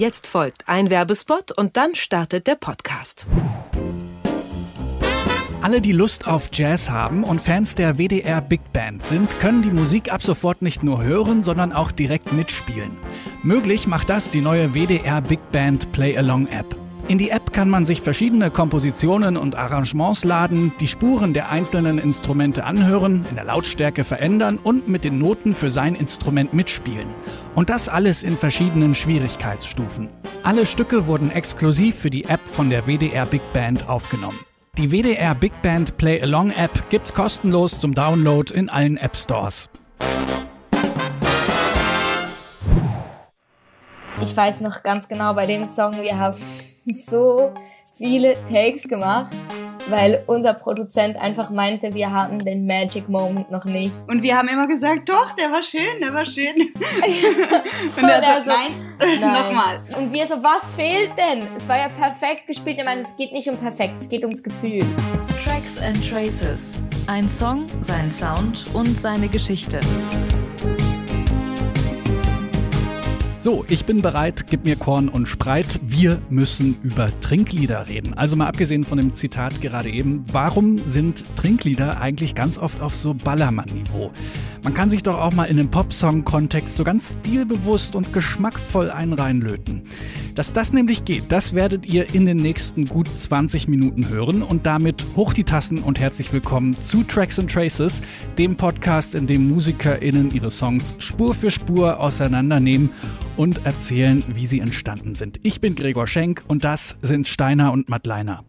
Jetzt folgt ein Werbespot und dann startet der Podcast. Alle, die Lust auf Jazz haben und Fans der WDR Big Band sind, können die Musik ab sofort nicht nur hören, sondern auch direkt mitspielen. Möglich macht das die neue WDR Big Band Play Along App. In die App kann man sich verschiedene Kompositionen und Arrangements laden, die Spuren der einzelnen Instrumente anhören, in der Lautstärke verändern und mit den Noten für sein Instrument mitspielen. Und das alles in verschiedenen Schwierigkeitsstufen. Alle Stücke wurden exklusiv für die App von der WDR Big Band aufgenommen. Die WDR Big Band Play Along App gibt's kostenlos zum Download in allen App Stores. Ich weiß noch ganz genau bei dem Song, wir haben so viele Takes gemacht weil unser Produzent einfach meinte, wir haben den Magic Moment noch nicht. Und wir haben immer gesagt, doch, der war schön, der war schön. und er so, nein, nein. nochmal. Und wir so, was fehlt denn? Es war ja perfekt gespielt. Ich meine, es geht nicht um perfekt, es geht ums Gefühl. Tracks and Traces. Ein Song, sein Sound und seine Geschichte. So, ich bin bereit, gib mir Korn und Spreit. Wir müssen über Trinklieder reden. Also mal abgesehen von dem Zitat gerade eben, warum sind Trinklieder eigentlich ganz oft auf so Ballermann-Niveau? Man kann sich doch auch mal in einem Popsong-Kontext so ganz stilbewusst und geschmackvoll einen reinlöten. Dass das nämlich geht, das werdet ihr in den nächsten gut 20 Minuten hören und damit hoch die Tassen und herzlich willkommen zu Tracks and Traces, dem Podcast, in dem MusikerInnen ihre Songs Spur für Spur auseinandernehmen und erzählen, wie sie entstanden sind. Ich bin Gregor Schenk und das sind Steiner und Madleiner.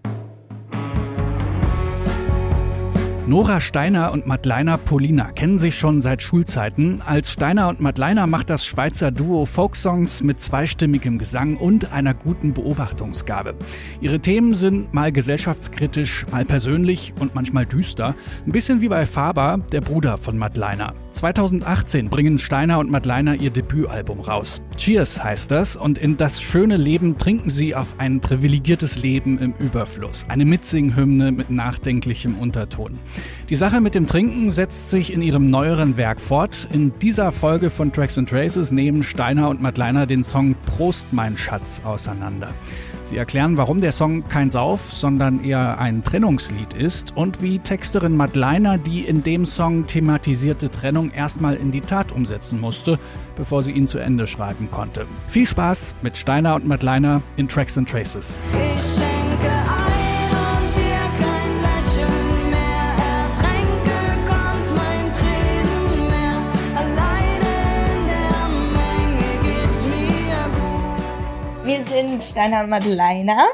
Nora Steiner und Madleiner Polina kennen sich schon seit Schulzeiten. Als Steiner und Madleiner macht das Schweizer Duo Folksongs mit zweistimmigem Gesang und einer guten Beobachtungsgabe. Ihre Themen sind mal gesellschaftskritisch, mal persönlich und manchmal düster. Ein bisschen wie bei Faber, der Bruder von Madleiner. 2018 bringen Steiner und Madleiner ihr Debütalbum raus. Cheers heißt das und in das schöne Leben trinken sie auf ein privilegiertes Leben im Überfluss. Eine Mitsinghymne mit nachdenklichem Unterton. Die Sache mit dem Trinken setzt sich in ihrem neueren Werk fort. In dieser Folge von Tracks and Traces nehmen Steiner und Madleiner den Song Prost mein Schatz auseinander. Sie erklären, warum der Song kein Sauf, sondern eher ein Trennungslied ist und wie Texterin Madleiner die in dem Song thematisierte Trennung erstmal in die Tat umsetzen musste, bevor sie ihn zu Ende schreiben konnte. Viel Spaß mit Steiner und Madleiner in Tracks and Traces. Wir sind Steiner Madeleiner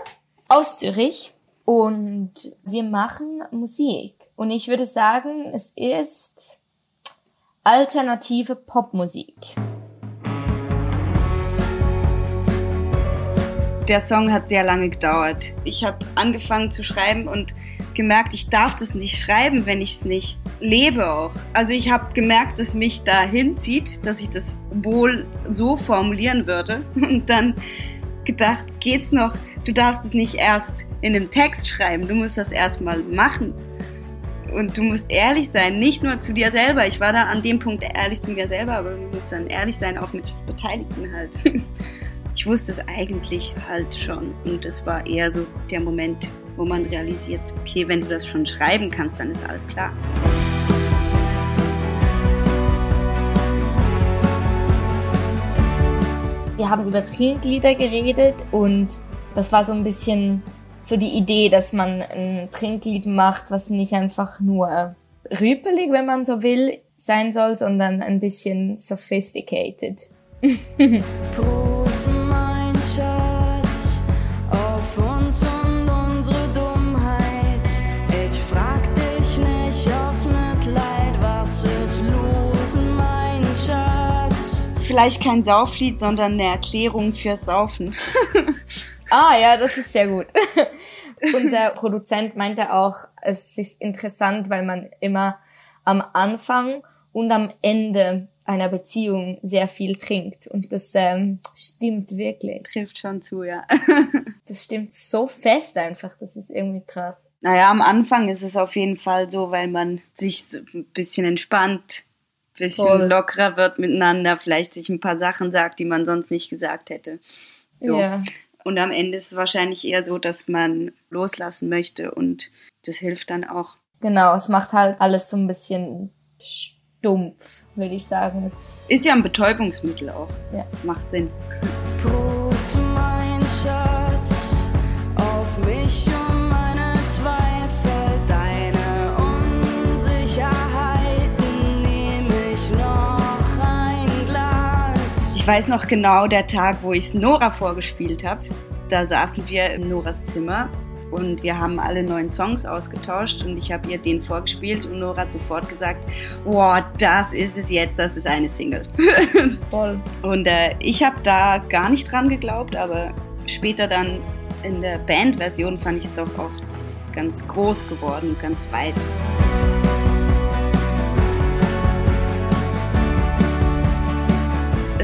aus Zürich und wir machen Musik. Und ich würde sagen, es ist alternative Popmusik. Der Song hat sehr lange gedauert. Ich habe angefangen zu schreiben und gemerkt, ich darf das nicht schreiben, wenn ich es nicht lebe auch. Also ich habe gemerkt, dass mich da hinzieht, dass ich das wohl so formulieren würde. Und dann gedacht, geht's noch? Du darfst es nicht erst in dem Text schreiben, du musst das erstmal machen. Und du musst ehrlich sein, nicht nur zu dir selber. Ich war da an dem Punkt ehrlich zu mir selber, aber du musst dann ehrlich sein, auch mit Beteiligten halt. Ich wusste es eigentlich halt schon. Und es war eher so der Moment, wo man realisiert, okay, wenn du das schon schreiben kannst, dann ist alles klar. Wir haben über Trinklieder geredet und das war so ein bisschen so die Idee, dass man ein Trinklied macht, was nicht einfach nur rüpelig, wenn man so will, sein soll, sondern ein bisschen sophisticated. vielleicht kein Sauflied, sondern eine Erklärung fürs Saufen. ah, ja, das ist sehr gut. Unser Produzent meinte auch, es ist interessant, weil man immer am Anfang und am Ende einer Beziehung sehr viel trinkt. Und das ähm, stimmt wirklich. Trifft schon zu, ja. das stimmt so fest einfach. Das ist irgendwie krass. Naja, am Anfang ist es auf jeden Fall so, weil man sich so ein bisschen entspannt bisschen Voll. lockerer wird miteinander, vielleicht sich ein paar Sachen sagt, die man sonst nicht gesagt hätte. So. Ja. Und am Ende ist es wahrscheinlich eher so, dass man loslassen möchte und das hilft dann auch. Genau, es macht halt alles so ein bisschen stumpf, würde ich sagen. Es, Ist ja ein Betäubungsmittel auch. Ja. Macht Sinn. Weiß noch genau der Tag, wo ich Nora vorgespielt habe. Da saßen wir in Noras Zimmer und wir haben alle neuen Songs ausgetauscht und ich habe ihr den vorgespielt und Nora hat sofort gesagt, wow, das ist es jetzt, das ist eine Single. voll. Und äh, ich habe da gar nicht dran geglaubt, aber später dann in der Bandversion fand ich es doch auch ganz groß geworden, ganz weit.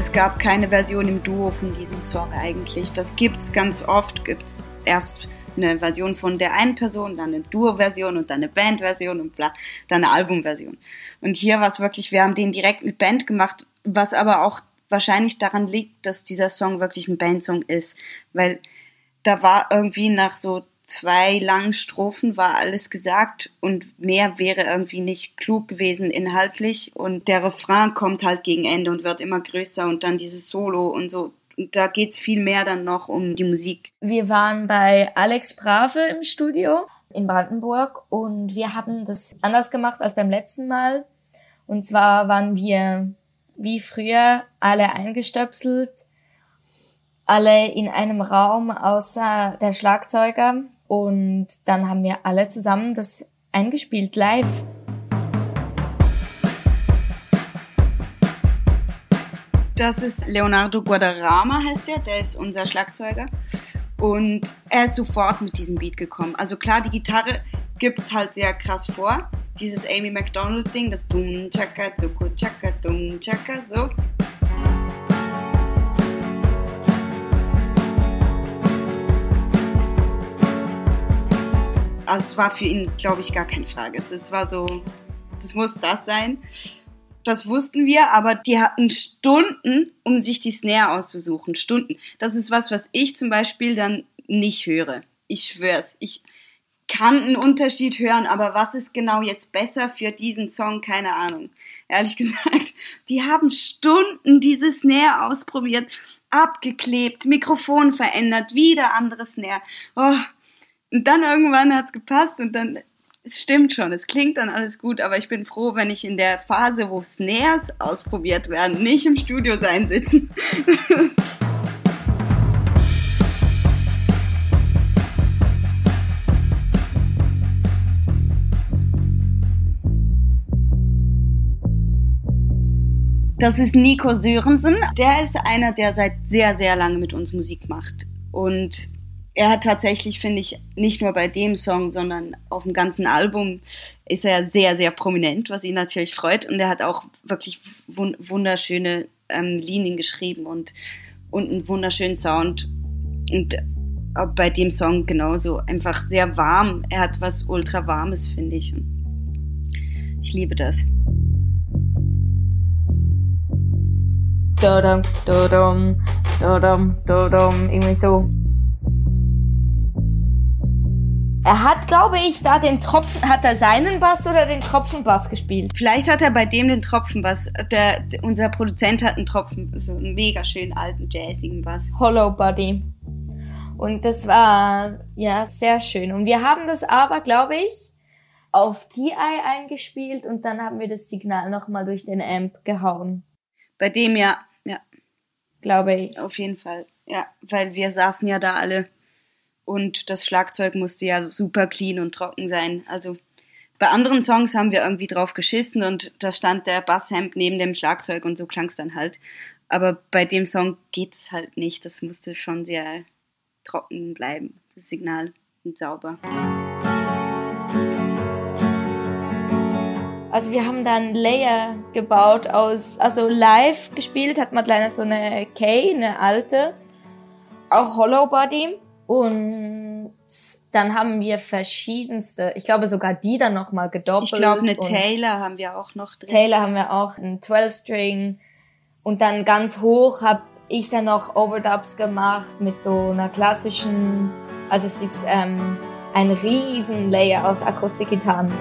Es gab keine Version im Duo von diesem Song eigentlich. Das gibt's ganz oft. Gibt's erst eine Version von der einen Person, dann eine Duo-Version und dann eine Band-Version und bla, dann eine Album-Version. Und hier war es wirklich, wir haben den direkt mit Band gemacht, was aber auch wahrscheinlich daran liegt, dass dieser Song wirklich ein Bandsong ist, weil da war irgendwie nach so zwei langen Strophen war alles gesagt und mehr wäre irgendwie nicht klug gewesen inhaltlich und der Refrain kommt halt gegen Ende und wird immer größer und dann dieses Solo und so. Und da geht's viel mehr dann noch um die Musik. Wir waren bei Alex Brave im Studio in Brandenburg und wir haben das anders gemacht als beim letzten Mal. Und zwar waren wir wie früher alle eingestöpselt, alle in einem Raum außer der Schlagzeuger und dann haben wir alle zusammen das eingespielt live. Das ist Leonardo Guadarrama heißt er, der ist unser Schlagzeuger. Und er ist sofort mit diesem Beat gekommen. Also klar, die Gitarre gibt's halt sehr krass vor. Dieses Amy McDonald Ding, das Dum Chaka, Duku Chaka, Dum Chaka, so. Also war für ihn, glaube ich, gar keine Frage. Es, es war so, das muss das sein. Das wussten wir, aber die hatten Stunden, um sich die Snare auszusuchen. Stunden. Das ist was, was ich zum Beispiel dann nicht höre. Ich schwör's. Ich kann einen Unterschied hören, aber was ist genau jetzt besser für diesen Song? Keine Ahnung. Ehrlich gesagt, die haben Stunden diese Snare ausprobiert, abgeklebt, Mikrofon verändert, wieder andere Snare. Oh. Und dann irgendwann hat's gepasst und dann es stimmt schon, es klingt dann alles gut, aber ich bin froh, wenn ich in der Phase, wo Snares ausprobiert werden, nicht im Studio sein sitzen. Das ist Nico Sörensen. Der ist einer, der seit sehr, sehr lange mit uns Musik macht. Und er hat tatsächlich, finde ich, nicht nur bei dem Song, sondern auf dem ganzen Album ist er sehr, sehr prominent, was ihn natürlich freut. Und er hat auch wirklich wunderschöne ähm, Linien geschrieben und, und einen wunderschönen Sound. Und bei dem Song genauso. Einfach sehr warm. Er hat was ultra warmes, finde ich. Ich liebe das. Dodum, dodum, dodum, dodum, irgendwie so. Er hat, glaube ich, da den Tropfen, hat er seinen Bass oder den Tropfenbass gespielt? Vielleicht hat er bei dem den Tropfenbass. Der, der, unser Produzent hat einen Tropfen, so einen mega schönen alten jazzigen Bass. Hollow Body. Und das war, ja, sehr schön. Und wir haben das aber, glaube ich, auf DI eingespielt und dann haben wir das Signal nochmal durch den Amp gehauen. Bei dem ja, ja. Glaube ich. Auf jeden Fall. Ja, weil wir saßen ja da alle und das Schlagzeug musste ja super clean und trocken sein. Also bei anderen Songs haben wir irgendwie drauf geschissen und da stand der Basshemd neben dem Schlagzeug und so klang es dann halt. Aber bei dem Song geht's halt nicht. Das musste schon sehr trocken bleiben, das Signal und sauber. Also wir haben dann Layer gebaut aus, also live gespielt hat Madeleine so eine K, eine alte, auch Hollow Body. Und dann haben wir verschiedenste, ich glaube sogar die dann nochmal gedoppelt. Ich glaube, eine Taylor haben wir auch noch drin. Taylor haben wir auch, ein 12-String. Und dann ganz hoch habe ich dann noch Overdubs gemacht mit so einer klassischen, also es ist ähm, ein riesen Layer aus Akustikgitarren.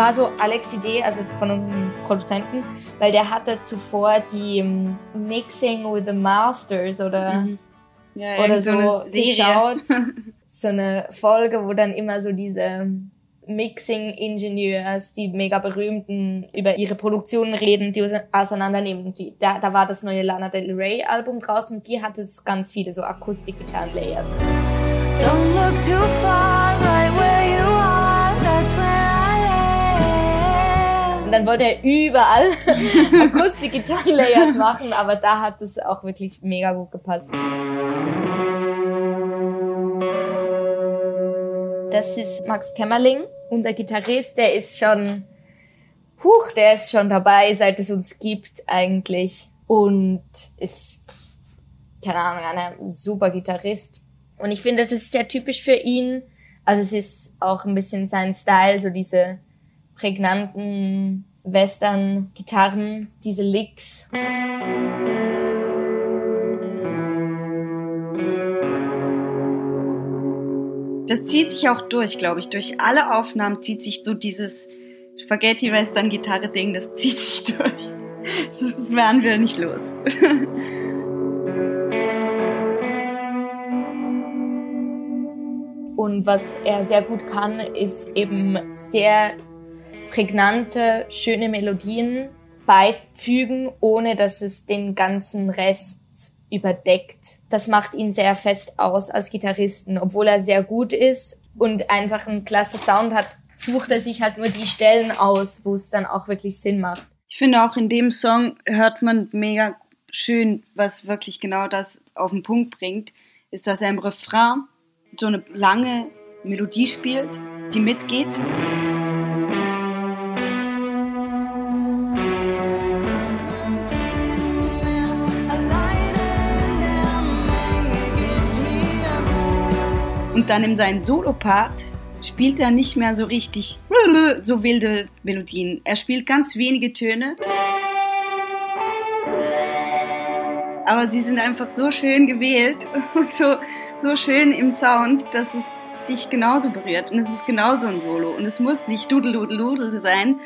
War so Alex Idee, also von unserem Produzenten, weil der hatte zuvor die ähm, Mixing with the Masters oder Mhm. Ja, oder so, eine Serie. geschaut. so eine Folge, wo dann immer so diese Mixing-Ingenieurs, die mega berühmten, über ihre Produktionen reden, die auseinandernehmen. Die, da, da war das neue Lana Del Rey Album draußen und die hatte so ganz viele so Akustik-Gitarren-Layers. Don't look too far, Und dann wollte er überall Akustik-Gitarren-Layers machen, aber da hat es auch wirklich mega gut gepasst. Das ist Max Kämmerling, unser Gitarrist, der ist schon, huch, der ist schon dabei, seit es uns gibt eigentlich. Und ist, keine Ahnung, ein super Gitarrist. Und ich finde, das ist sehr typisch für ihn. Also es ist auch ein bisschen sein Style, so diese prägnanten Western-Gitarren, diese Licks. Das zieht sich auch durch, glaube ich. Durch alle Aufnahmen zieht sich so dieses Spaghetti-Western-Gitarre-Ding, das zieht sich durch. Das werden wir nicht los. Und was er sehr gut kann, ist eben sehr prägnante, schöne Melodien beifügen, ohne dass es den ganzen Rest überdeckt. Das macht ihn sehr fest aus als Gitarristen. Obwohl er sehr gut ist und einfach einen klasse Sound hat, sucht er sich halt nur die Stellen aus, wo es dann auch wirklich Sinn macht. Ich finde auch in dem Song hört man mega schön, was wirklich genau das auf den Punkt bringt, ist, dass er im Refrain so eine lange Melodie spielt, die mitgeht. Und dann in seinem Solopart spielt er nicht mehr so richtig so wilde Melodien. Er spielt ganz wenige Töne. Aber sie sind einfach so schön gewählt und so, so schön im Sound, dass es dich genauso berührt. Und es ist genauso ein Solo. Und es muss nicht dudel dudel dudel sein.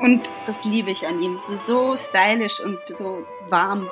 Und das liebe ich an ihm. Es ist so stylisch und so warm.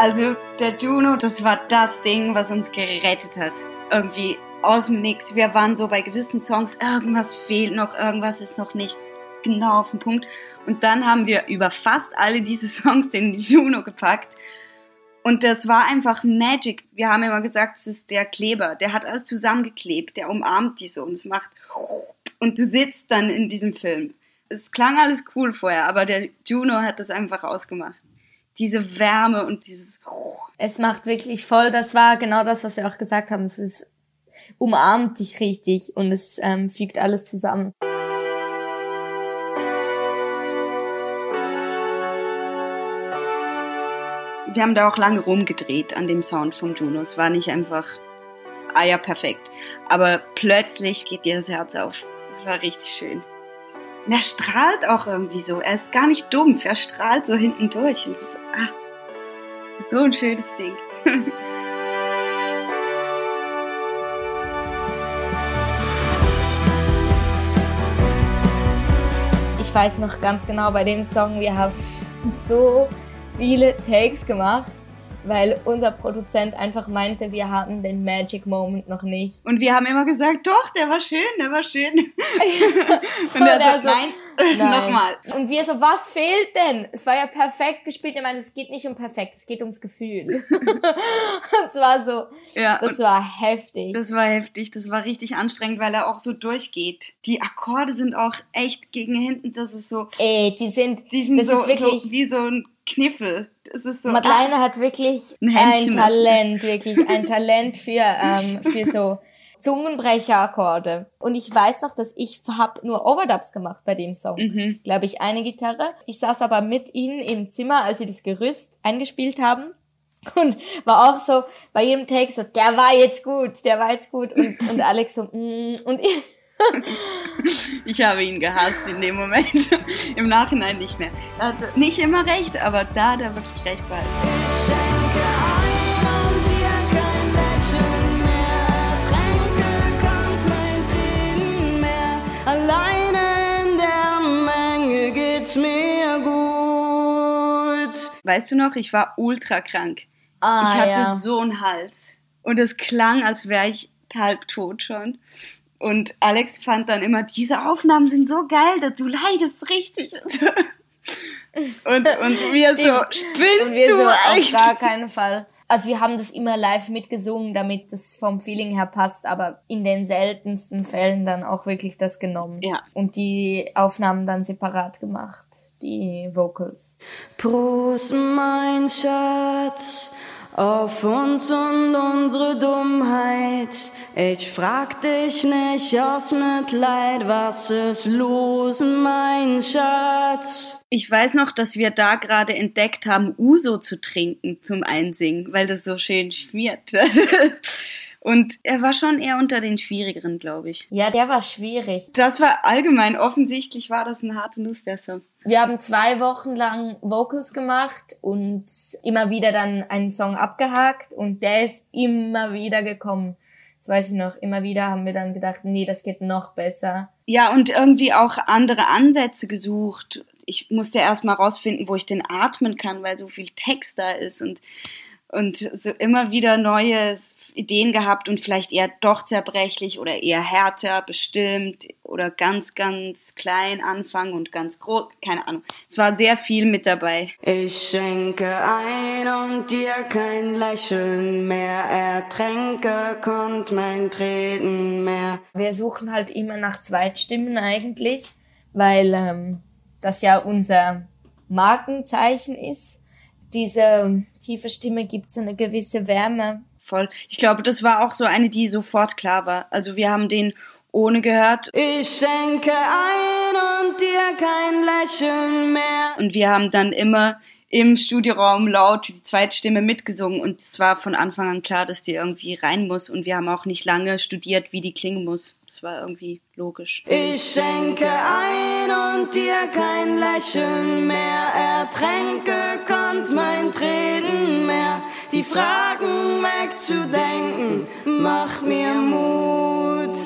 Also der Juno, das war das Ding, was uns gerettet hat. Irgendwie aus dem Nix. Wir waren so bei gewissen Songs, irgendwas fehlt noch, irgendwas ist noch nicht genau auf den Punkt. Und dann haben wir über fast alle diese Songs den Juno gepackt. Und das war einfach Magic. Wir haben immer gesagt, es ist der Kleber. Der hat alles zusammengeklebt. Der umarmt die so und es macht. Und du sitzt dann in diesem Film. Es klang alles cool vorher, aber der Juno hat das einfach ausgemacht. Diese Wärme und dieses. Es macht wirklich voll, das war genau das, was wir auch gesagt haben. Es ist umarmt dich richtig und es ähm, fügt alles zusammen. Wir haben da auch lange rumgedreht an dem Sound vom Juno. Es war nicht einfach, ah ja, perfekt. Aber plötzlich geht dir das Herz auf. Es war richtig schön. Und er strahlt auch irgendwie so. Er ist gar nicht dumpf. Er strahlt so hinten durch. Und ist, ah, so ein schönes Ding. Ich weiß noch ganz genau bei dem Song, wir haben so viele Takes gemacht, weil unser Produzent einfach meinte, wir hatten den Magic Moment noch nicht. Und wir haben immer gesagt, doch, der war schön, der war schön. Und Und er er so, so, nein, Nochmal. Und wir so, was fehlt denn? Es war ja perfekt gespielt. Er meinte, es geht nicht um perfekt, es geht ums Gefühl. und es war so, Ja, das war heftig. das war heftig, das war richtig anstrengend, weil er auch so durchgeht. Die Akkorde sind auch echt gegen hinten, das ist so, Ey, die sind, die sind das so, ist wirklich, so wie so ein Kniffel. Das ist so. Madeleine hat wirklich Ein ein. Talent, wirklich ein Talent für, ähm, für so Zungenbrecherakkorde. Und ich weiß noch, dass ich hab nur Overdubs gemacht bei dem Song. Mhm. Glaube ich, eine Gitarre. Ich saß aber mit ihnen im Zimmer, als sie das Gerüst eingespielt haben. Und war auch so bei jedem Take so, der war jetzt gut, der war jetzt gut. Und, und Alex so, mm, und ich, Ich habe ihn gehasst in dem Moment. Im Nachhinein nicht mehr. Er hatte nicht immer recht, aber da hat er wirklich recht behalten. Weißt du noch, ich war ultra krank. ah, ich hatte ja. so einen Hals. Und es klang, als wäre ich halbtot schon. Und Alex fand dann immer, diese Aufnahmen sind so geil, dass du leidest richtig. und, und wir so, Stimmt. spinnst Und wir du so, auf eigentlich? gar keinen Fall. Also wir haben das immer live mitgesungen, damit das vom Feeling her passt, aber in den seltensten Fällen dann auch wirklich das genommen. Ja. Und die Aufnahmen dann separat gemacht, die Vocals. Prost, mein Schatz, auf uns und unsere Dummheit. Ich frag dich nicht aus Mitleid, was ist los, mein Schatz? Ich weiß noch, dass wir da gerade entdeckt haben, Uso zu trinken zum Einsingen, weil das so schön schmiert. Und er war schon eher unter den schwierigeren, glaube ich. Ja, der war schwierig. Das war allgemein, offensichtlich war das eine harte Nuss, der Song. Wir haben zwei Wochen lang Vocals gemacht und immer wieder dann einen Song abgehakt und der ist immer wieder gekommen. Das weiß ich noch. Immer wieder haben wir dann gedacht, nee, das geht noch besser. Ja, und irgendwie auch andere Ansätze gesucht. Ich musste erst mal rausfinden, wo ich den atmen kann, weil so viel Text da ist und und so immer wieder neue Ideen gehabt und vielleicht eher doch zerbrechlich oder eher härter bestimmt oder ganz, ganz klein anfangen und ganz groß, keine Ahnung. Es war sehr viel mit dabei. Ich schenke ein und dir kein Lächeln mehr, ertränke konnt mein Treten mehr. Wir suchen halt immer nach Zweitstimmen eigentlich, weil ähm, das ja unser Markenzeichen ist. Diese tiefe Stimme gibt so eine gewisse Wärme. Voll. Ich glaube, das war auch so eine, die sofort klar war. Also wir haben den ohne gehört Ich schenke ein und dir kein Lächeln mehr. und wir haben dann immer im Studioraum laut die Zweitstimme mitgesungen und es war von Anfang an klar, dass die irgendwie rein muss und wir haben auch nicht lange studiert, wie die klingen muss. Es war irgendwie logisch. Ich schenke ein und dir kein Lächeln mehr, ertränke konnt mein Treten mehr. Die Fragen wegzudenken, mach mir Mut.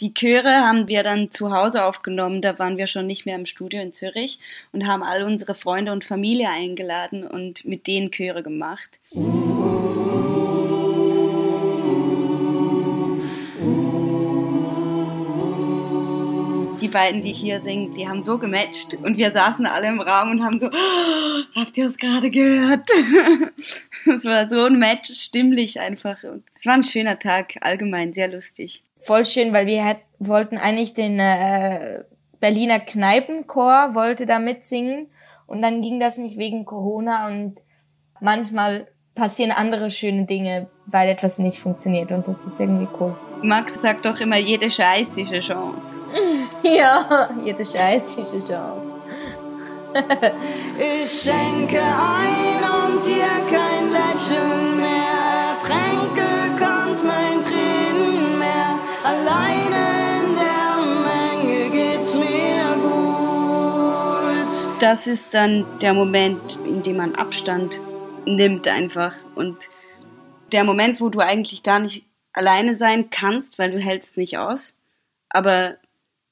Die Chöre haben wir dann zu Hause aufgenommen, da waren wir schon nicht mehr im Studio in Zürich und haben all unsere Freunde und Familie eingeladen und mit denen Chöre gemacht. Die beiden, die hier singen, die haben so gematcht und wir saßen alle im Raum und haben so, "Oh, habt ihr es gerade gehört? Es war so ein Match, stimmlich einfach. Es war ein schöner Tag, allgemein sehr lustig. Voll schön, weil wir hat, wollten eigentlich den äh, Berliner Kneipenchor wollte da mitsingen und dann ging das nicht wegen Corona und manchmal passieren andere schöne Dinge, weil etwas nicht funktioniert und das ist irgendwie cool. Max sagt doch immer, jede Scheiß ist eine Chance. Ja, jede Scheiß ist eine Chance. Ich schenke ein und dir kein Lächeln mehr, ertränke konnt mein Tränen mehr. Alleine in der Menge geht's mir gut. Das ist dann der Moment, in dem man Abstand nimmt einfach. Und der Moment, wo du eigentlich gar nicht alleine sein kannst, weil du hältst nicht aus. Aber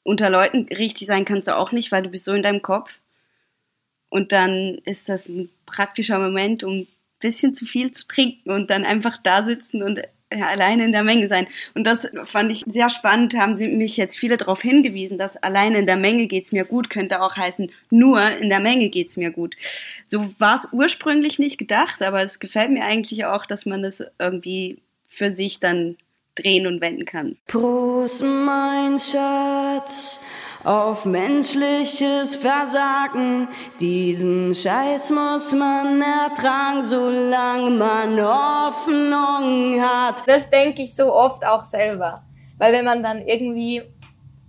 unter Leuten richtig sein kannst du auch nicht, weil du bist so in deinem Kopf. Und dann ist das ein praktischer Moment, um ein bisschen zu viel zu trinken und dann einfach da sitzen und ja, alleine in der Menge sein. Und das fand ich sehr spannend, haben sie mich jetzt viele darauf hingewiesen, dass alleine in der Menge geht's mir gut, könnte auch heißen, nur in der Menge geht's mir gut. So war es ursprünglich nicht gedacht, aber es gefällt mir eigentlich auch, dass man das irgendwie für sich dann drehen und wenden kann. Prost, mein Schatz, auf menschliches Versagen. Diesen Scheiß muss man ertragen, solange man Hoffnung hat. Das denke ich so oft auch selber. Weil wenn man dann irgendwie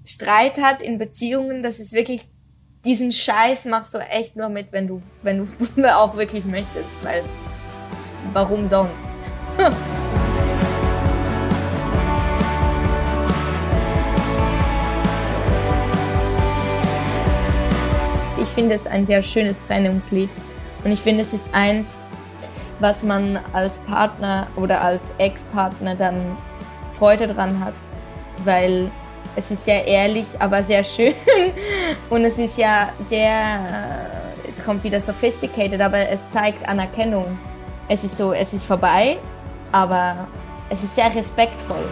Streit hat in Beziehungen, das ist wirklich, diesen Scheiß machst du echt nur mit, wenn du, wenn du auch wirklich möchtest, weil warum sonst? finde es ein sehr schönes Trennungslied und ich finde es ist eins, was man als Partner oder als Ex-Partner dann Freude dran hat, weil es ist sehr ehrlich, aber sehr schön und es ist ja sehr, äh, jetzt kommt wieder sophisticated, aber es zeigt Anerkennung. Es ist so, es ist vorbei, aber es ist sehr respektvoll.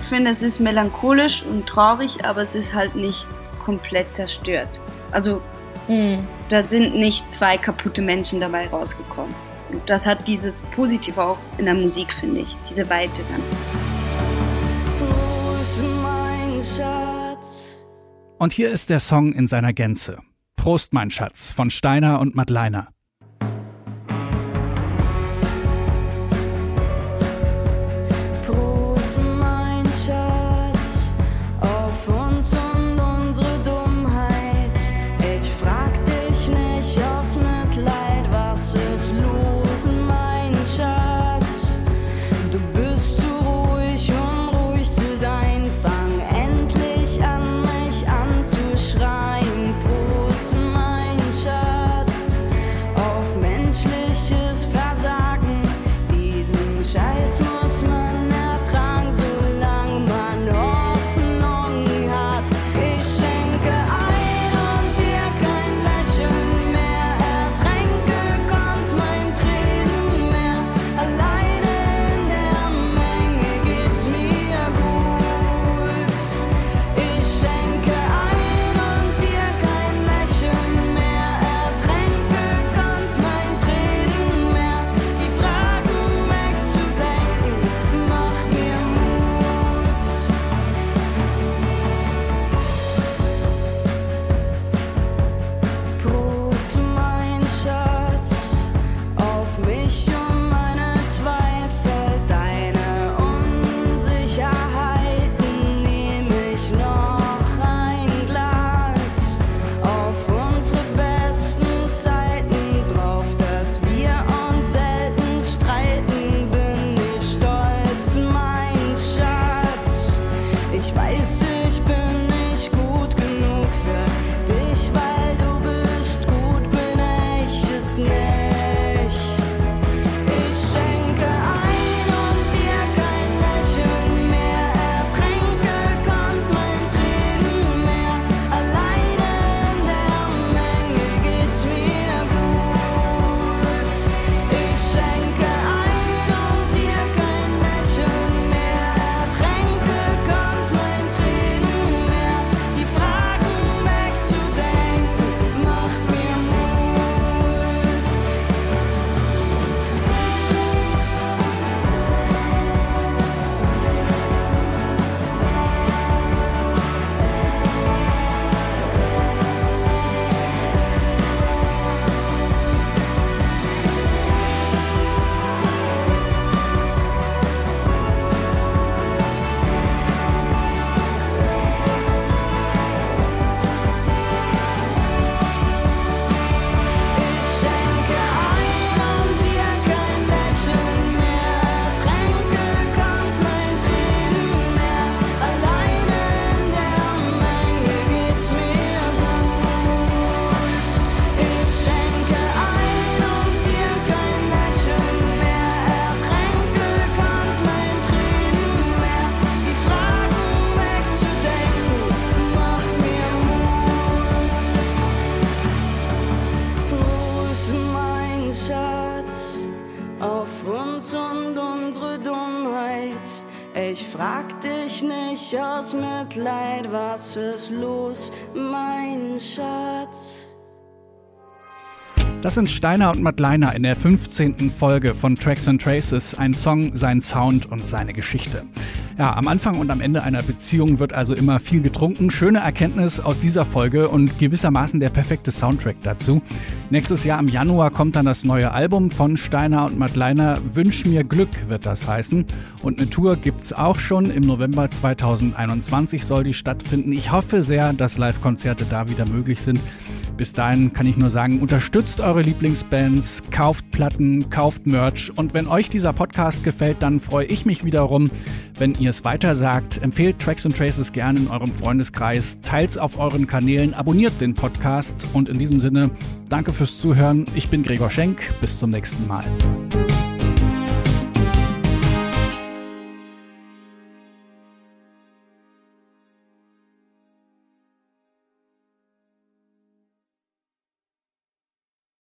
Ich finde, es ist melancholisch und traurig, aber es ist halt nicht komplett zerstört. Also Hm. da sind nicht zwei kaputte Menschen dabei rausgekommen. Und das hat dieses Positive auch in der Musik, finde ich. Diese Weite dann. Prost, mein Schatz. Und hier ist der Song in seiner Gänze. Prost, mein Schatz von Steiner und Madleiner. Was los, mein Schatz? Das sind Steiner und Madleiner in der 15. Folge von Tracks and Traces, ein Song, sein Sound und seine Geschichte. Ja, am Anfang und am Ende einer Beziehung wird also immer viel getrunken. Schöne Erkenntnis aus dieser Folge und gewissermaßen der perfekte Soundtrack dazu. Nächstes Jahr im Januar kommt dann das neue Album von Steiner und Madleiner. Wünsch mir Glück wird das heißen. Und eine Tour gibt's auch schon. Im November 2021 soll die stattfinden. Ich hoffe sehr, dass Live-Konzerte da wieder möglich sind. Bis dahin kann ich nur sagen, unterstützt eure Lieblingsbands, kauft Platten, kauft Merch und wenn euch dieser Podcast gefällt, dann freue ich mich wiederum, wenn ihr es weiter sagt. Empfehlt Tracks and Traces gerne in eurem Freundeskreis, teilt's auf euren Kanälen, abonniert den Podcast und in diesem Sinne, danke fürs Zuhören. Ich bin Gregor Schenk, bis zum nächsten Mal.